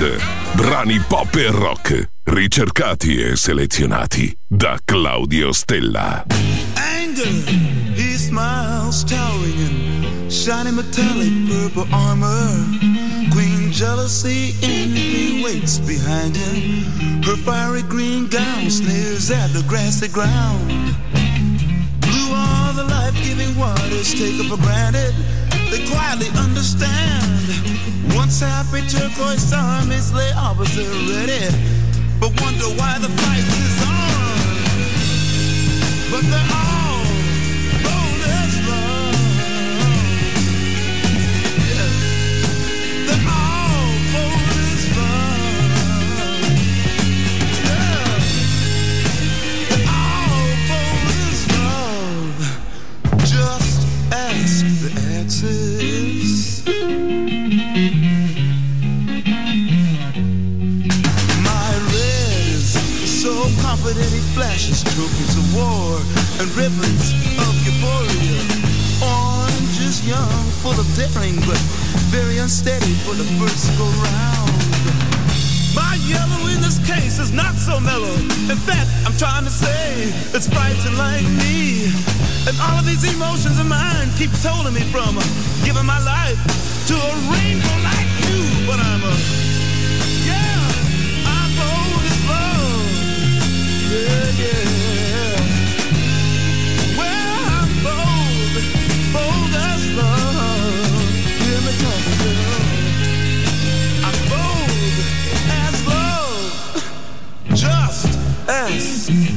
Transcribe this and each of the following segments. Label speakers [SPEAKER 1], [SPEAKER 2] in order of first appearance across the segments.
[SPEAKER 1] Legend. Brani pop e rock, ricercati e selezionati da Claudio Stella.
[SPEAKER 2] Anger, he smiles, towering in shiny metallic purple armor. Queen jealousy, envy waits behind him. Her fiery green gown sneers at the grassy ground. Blue are the life-giving waters taken for granted. They quietly understand. Once happy turquoise armies lay opposite ready, but wonder why the fight is on. But they're all flashes trophies of war and ribbons of euphoria. Orange is young, full of daring, but very unsteady for the first go round. My yellow in this case is not so mellow. In fact, I'm trying to say it's fighting like me. And all of these emotions of mine keep holding me from giving my life to a rainbow like you. But I'm a,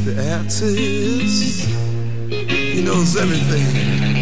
[SPEAKER 2] the answers. He knows everything.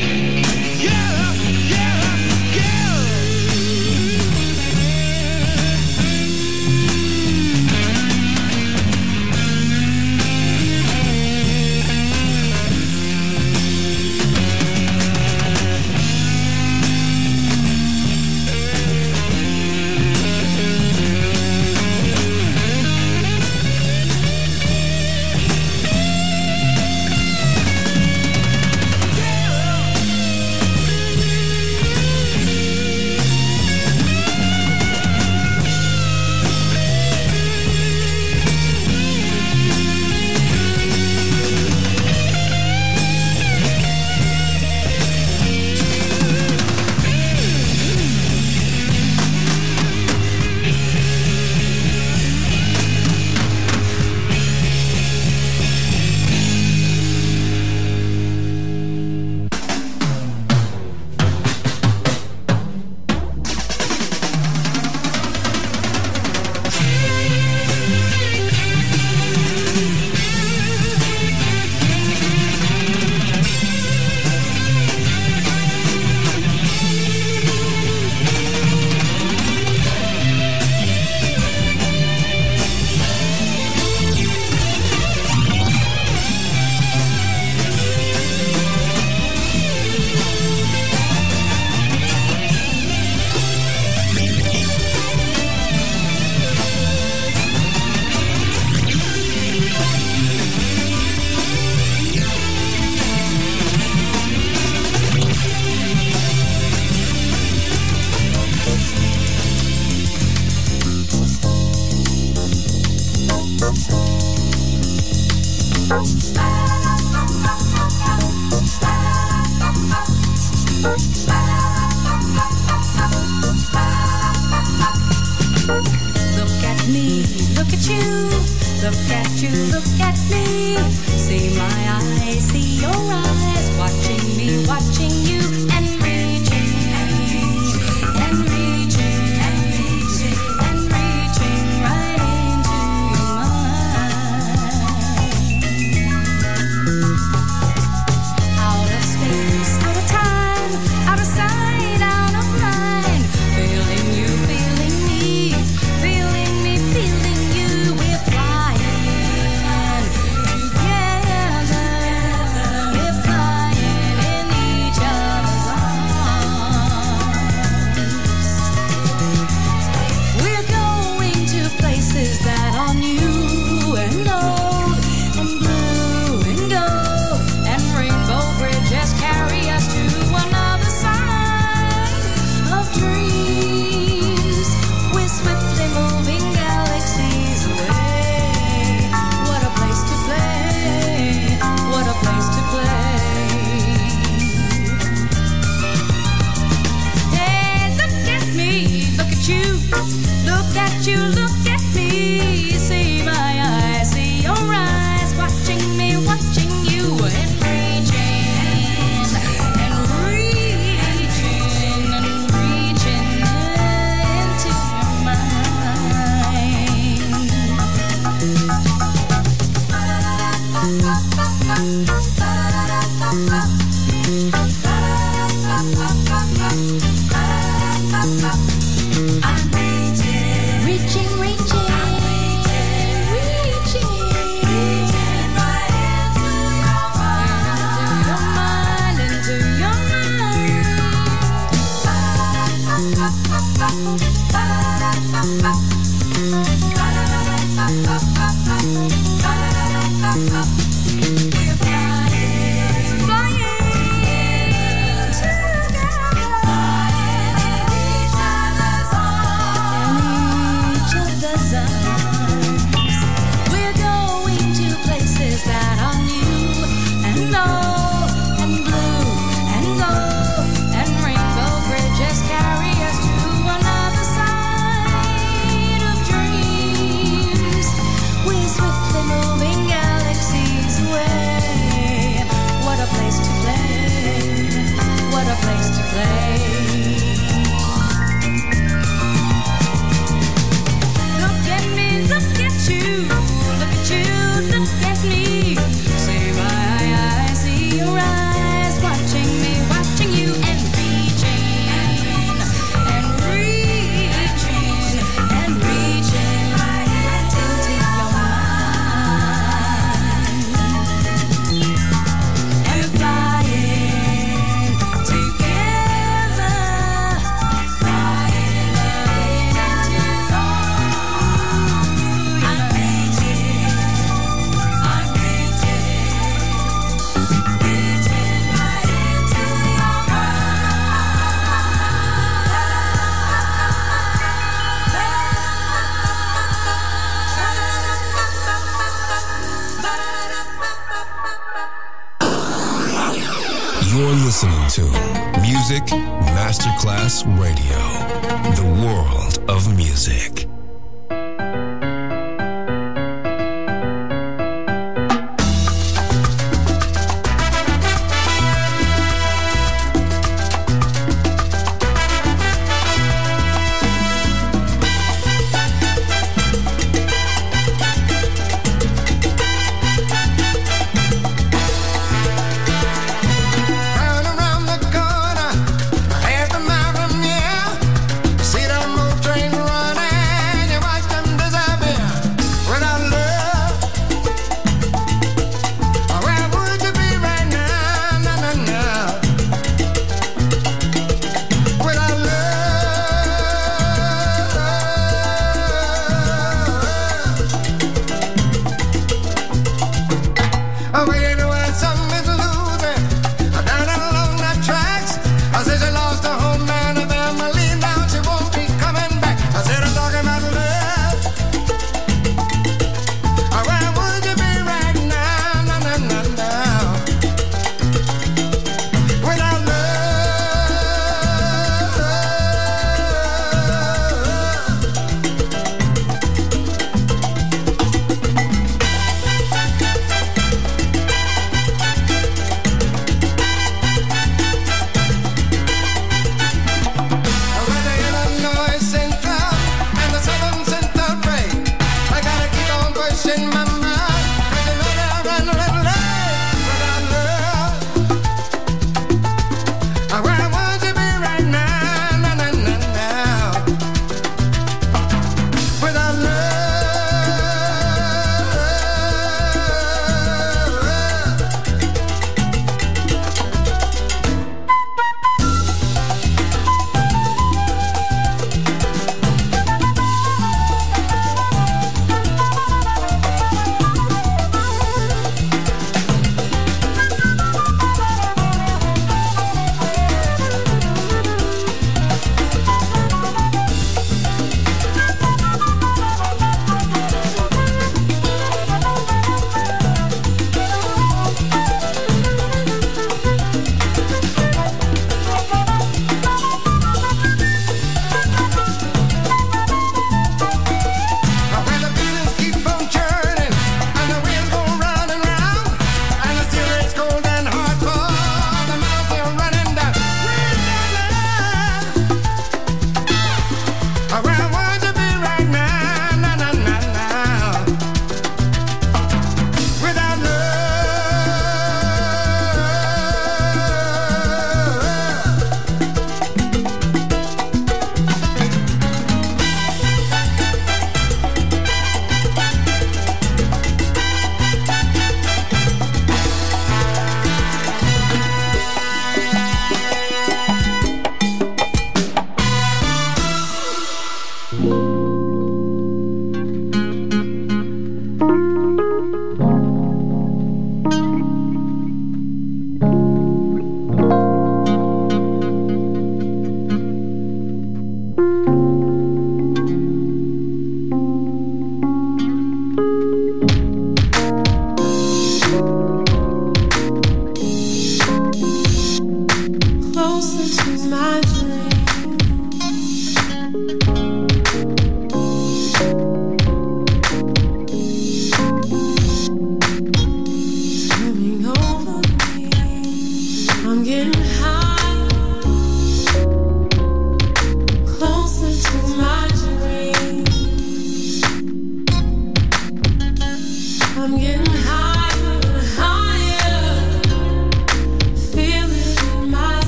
[SPEAKER 2] see your eyes watching me, watching you.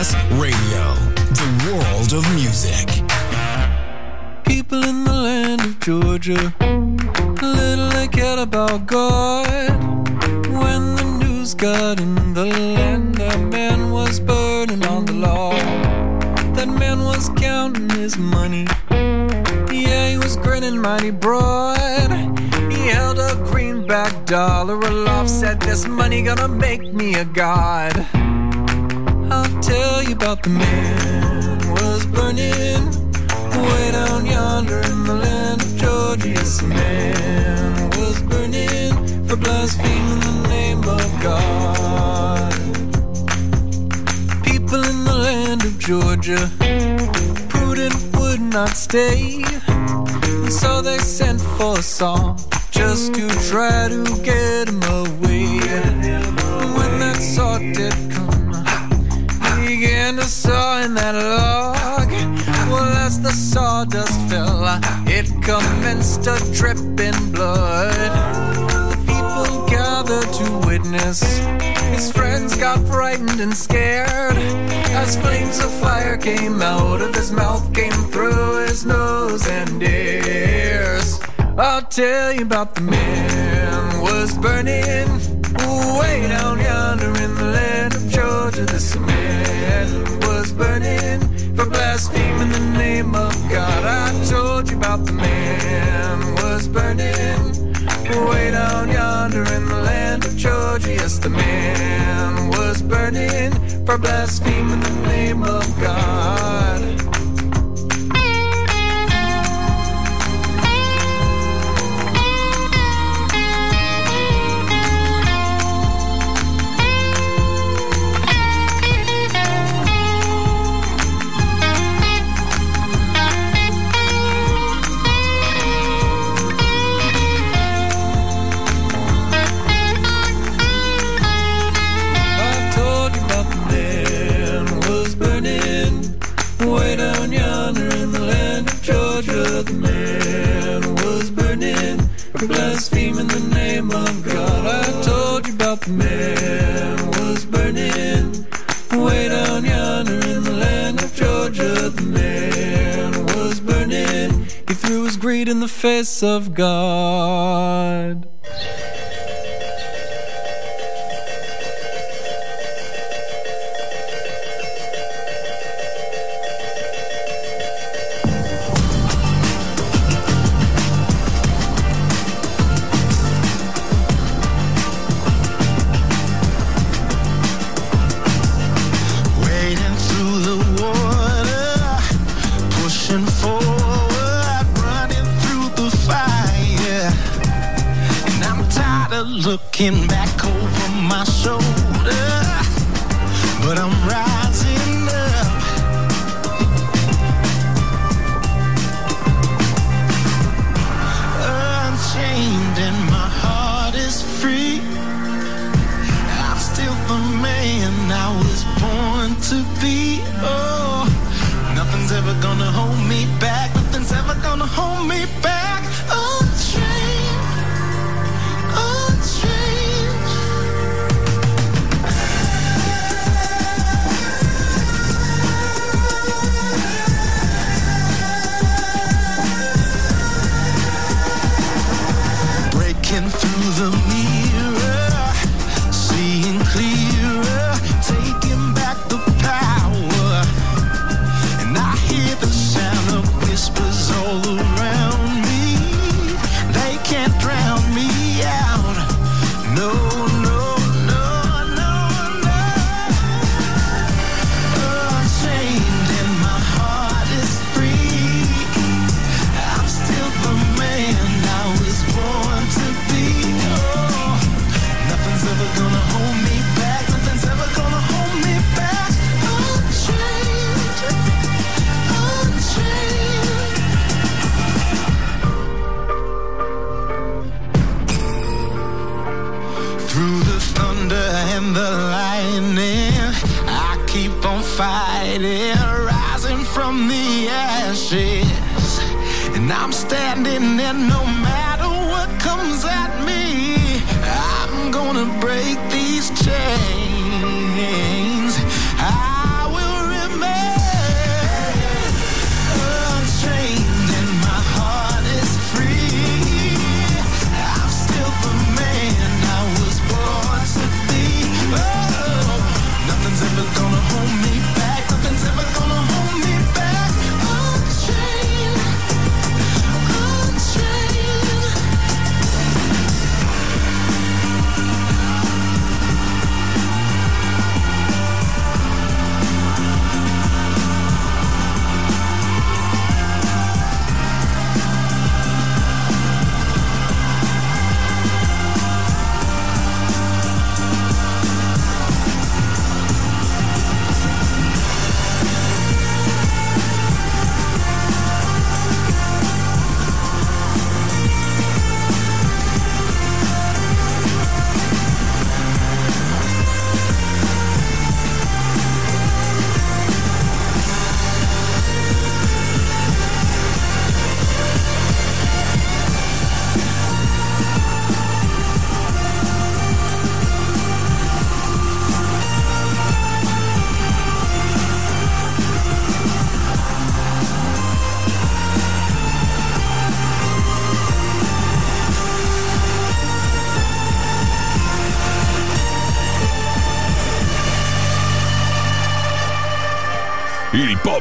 [SPEAKER 3] Masterclass Radio, the world of music.
[SPEAKER 4] People in the land of Georgia, little they cared about God. When the news got in the land, that man was burning on the law. That man was counting his money. Yeah, he was grinning mighty broad. He held a greenback dollar aloft, said, This money gonna make me a god. About the man was burning way down yonder in the land of Georgia. Yes, the man was burning for blaspheming the name of God. People in the land of Georgia, prudent would not stay, and so they sent for a song just to try to get commenced to drip in blood. The people gathered to witness. His friends got frightened and scared as flames of fire came out of his mouth, came through his nose and ears. I'll tell you about the man was burning way down yonder in the land of Georgia. This man was burning for name about the man was burning way down yonder in the land of Georgia. Yes, the man was burning for blaspheming the name of God. The man was burning way down yonder in the land of Georgia. The man was burning. He threw his greed in the face of God.
[SPEAKER 5] Be. Oh, nothing's ever gonna hold me back. Nothing's ever gonna hold me back.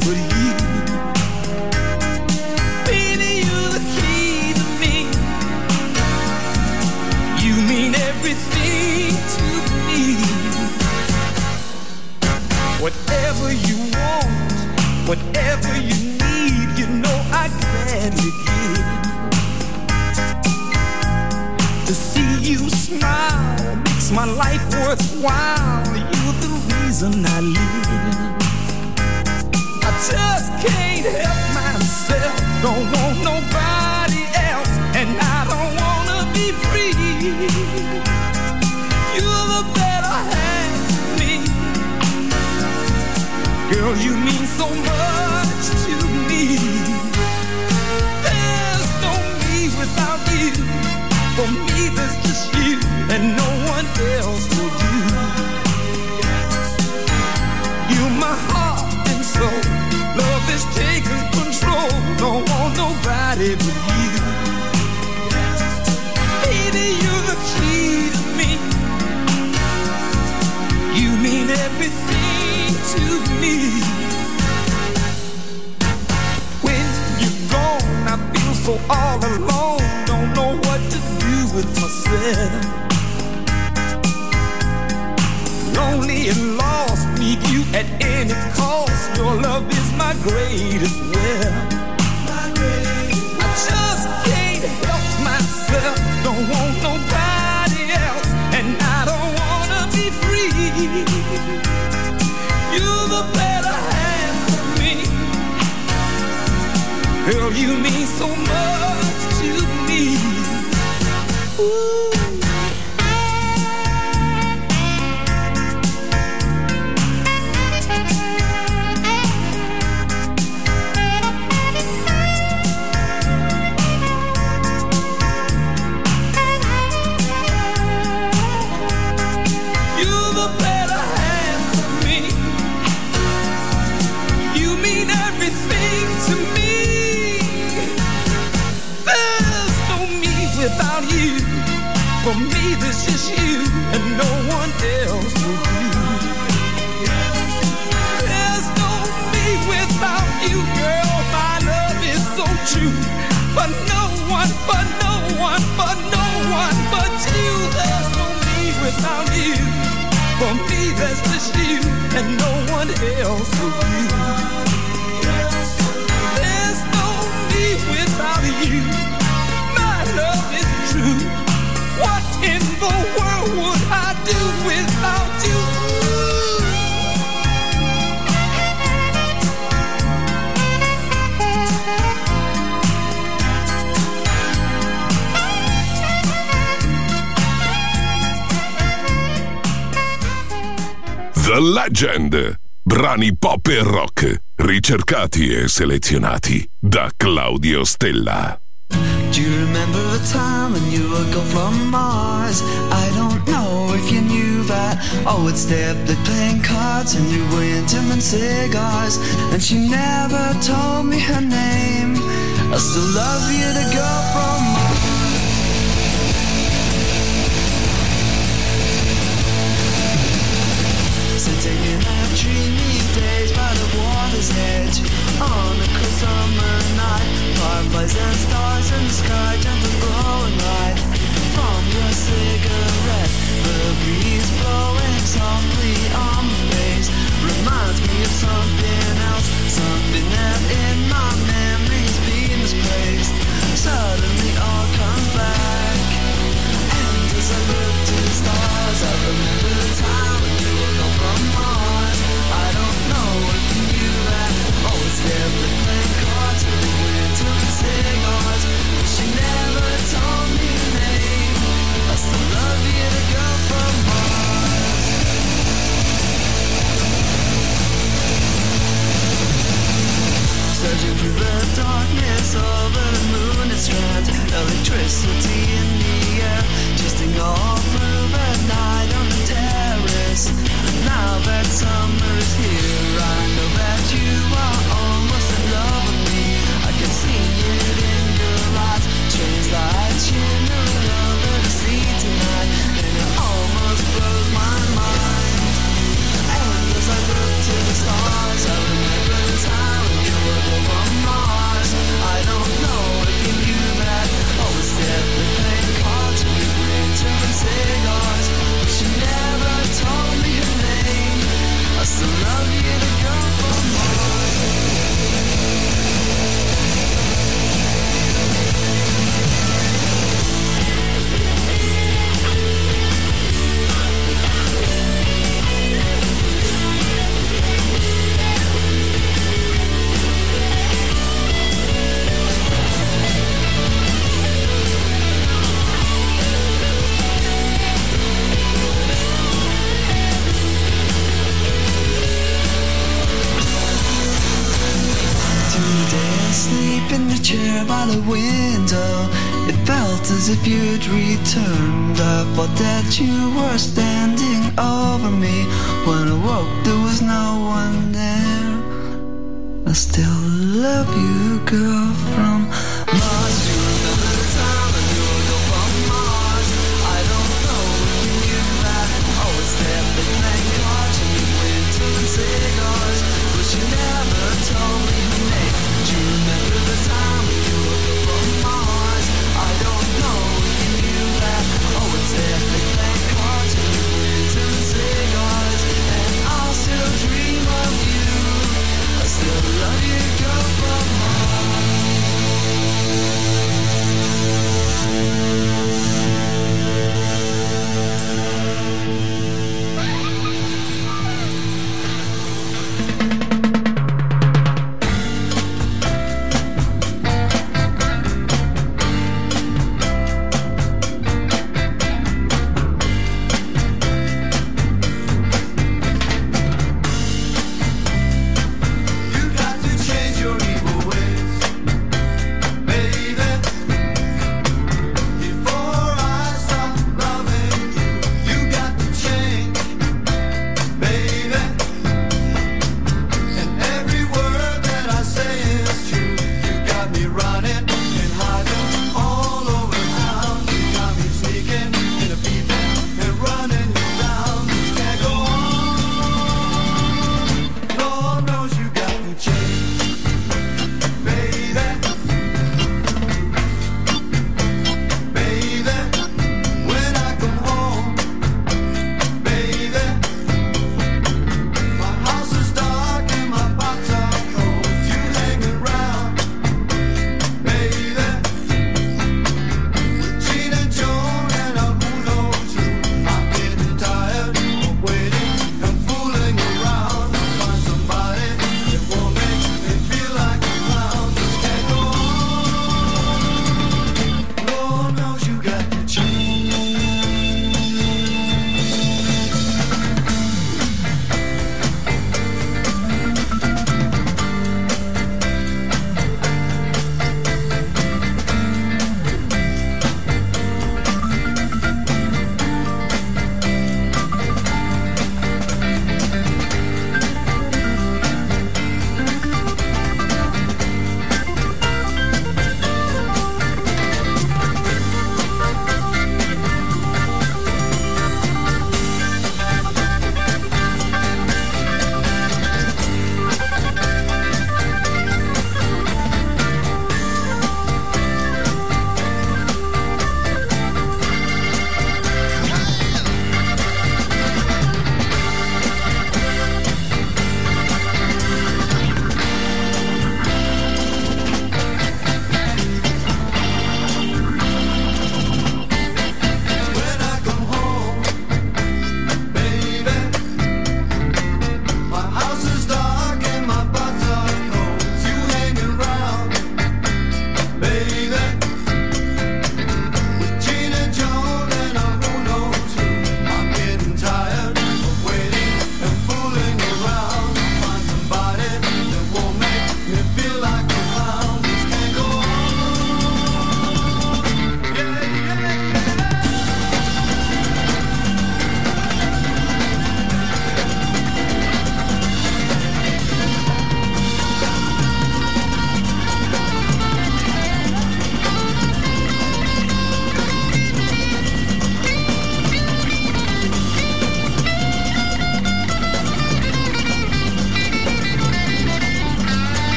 [SPEAKER 6] But you. Don't want nobody else, and I don't wanna be free. You're the better half of me. Girl, you mean so much Lonely and lost, need you at any cost. Your love is my greatest wealth. I just can't help myself. Don't want nobody else, and I don't wanna be free. You're the better half of me. Girl, you mean so much The
[SPEAKER 7] Legend. Brani pop e rock, ricercati e selezionati da Claudio Stella.
[SPEAKER 8] Do you remember the time when you would go from Mars? I don't know if you knew that. I would stay up playing cards and you were intimate cigars. And she never told me her name. I still love you, the girl from dreamy days by the water's edge. On a cool summer night Fireflies and stars in the sky Gentle glowing light. From your cigarette The breeze blowing softly on my face. Reminds me of something else Something that in my memories been misplaced. Suddenly all comes back. And as I look to the stars by Everything caught in the wind took cigars, but she never.